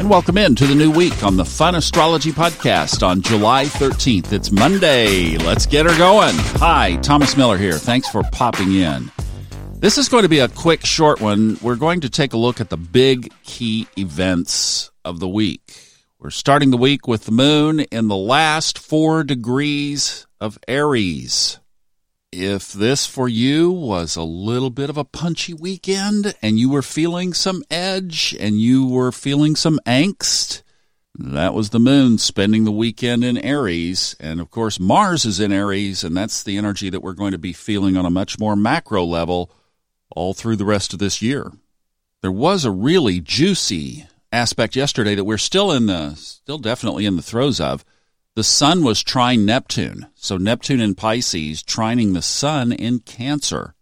And welcome in to the new week on the Fun Astrology Podcast on July 13th. It's Monday. Let's get her going. Hi, Thomas Miller here. Thanks for popping in. This is going to be a quick, short one. We're going to take a look at the big key events of the week. We're starting the week with the moon in the last four degrees of Aries if this for you was a little bit of a punchy weekend and you were feeling some edge and you were feeling some angst, that was the moon spending the weekend in Aries. And of course, Mars is in Aries, and that's the energy that we're going to be feeling on a much more macro level all through the rest of this year. There was a really juicy aspect yesterday that we're still in the, still definitely in the throes of the sun was trine Neptune. So Neptune in Pisces trining the sun in Cancer.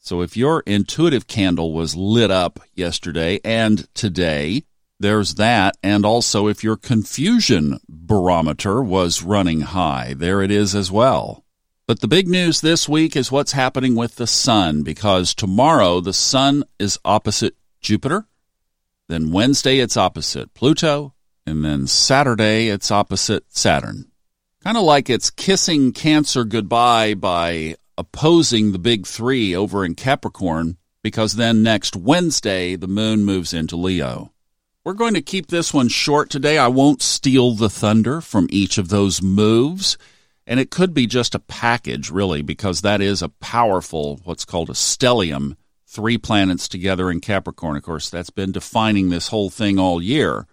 So if your intuitive candle was lit up yesterday and today, there's that. And also if your confusion barometer was running high, there it is as well. But the big news this week is what's happening with the sun because tomorrow the sun is opposite Jupiter. Then Wednesday it's opposite Pluto. And then Saturday, it's opposite Saturn. Kind of like it's kissing Cancer goodbye by opposing the big three over in Capricorn, because then next Wednesday, the moon moves into Leo. We're going to keep this one short today. I won't steal the thunder from each of those moves. And it could be just a package, really, because that is a powerful, what's called a stellium, three planets together in Capricorn. Of course, that's been defining this whole thing all year.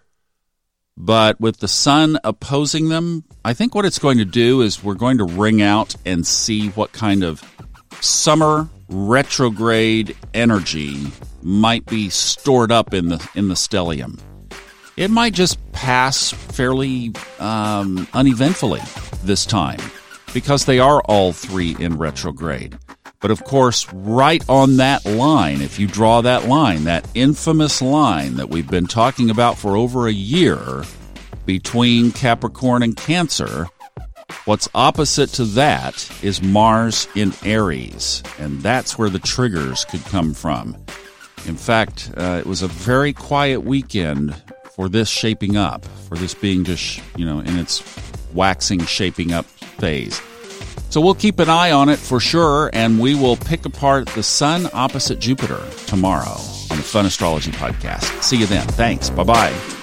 But with the sun opposing them, I think what it's going to do is we're going to ring out and see what kind of summer retrograde energy might be stored up in the in the stellium. It might just pass fairly um, uneventfully this time because they are all three in retrograde. But of course, right on that line, if you draw that line, that infamous line that we've been talking about for over a year between Capricorn and Cancer, what's opposite to that is Mars in Aries. And that's where the triggers could come from. In fact, uh, it was a very quiet weekend for this shaping up, for this being just, you know, in its waxing, shaping up phase. So we'll keep an eye on it for sure, and we will pick apart the sun opposite Jupiter tomorrow on the Fun Astrology Podcast. See you then. Thanks. Bye bye.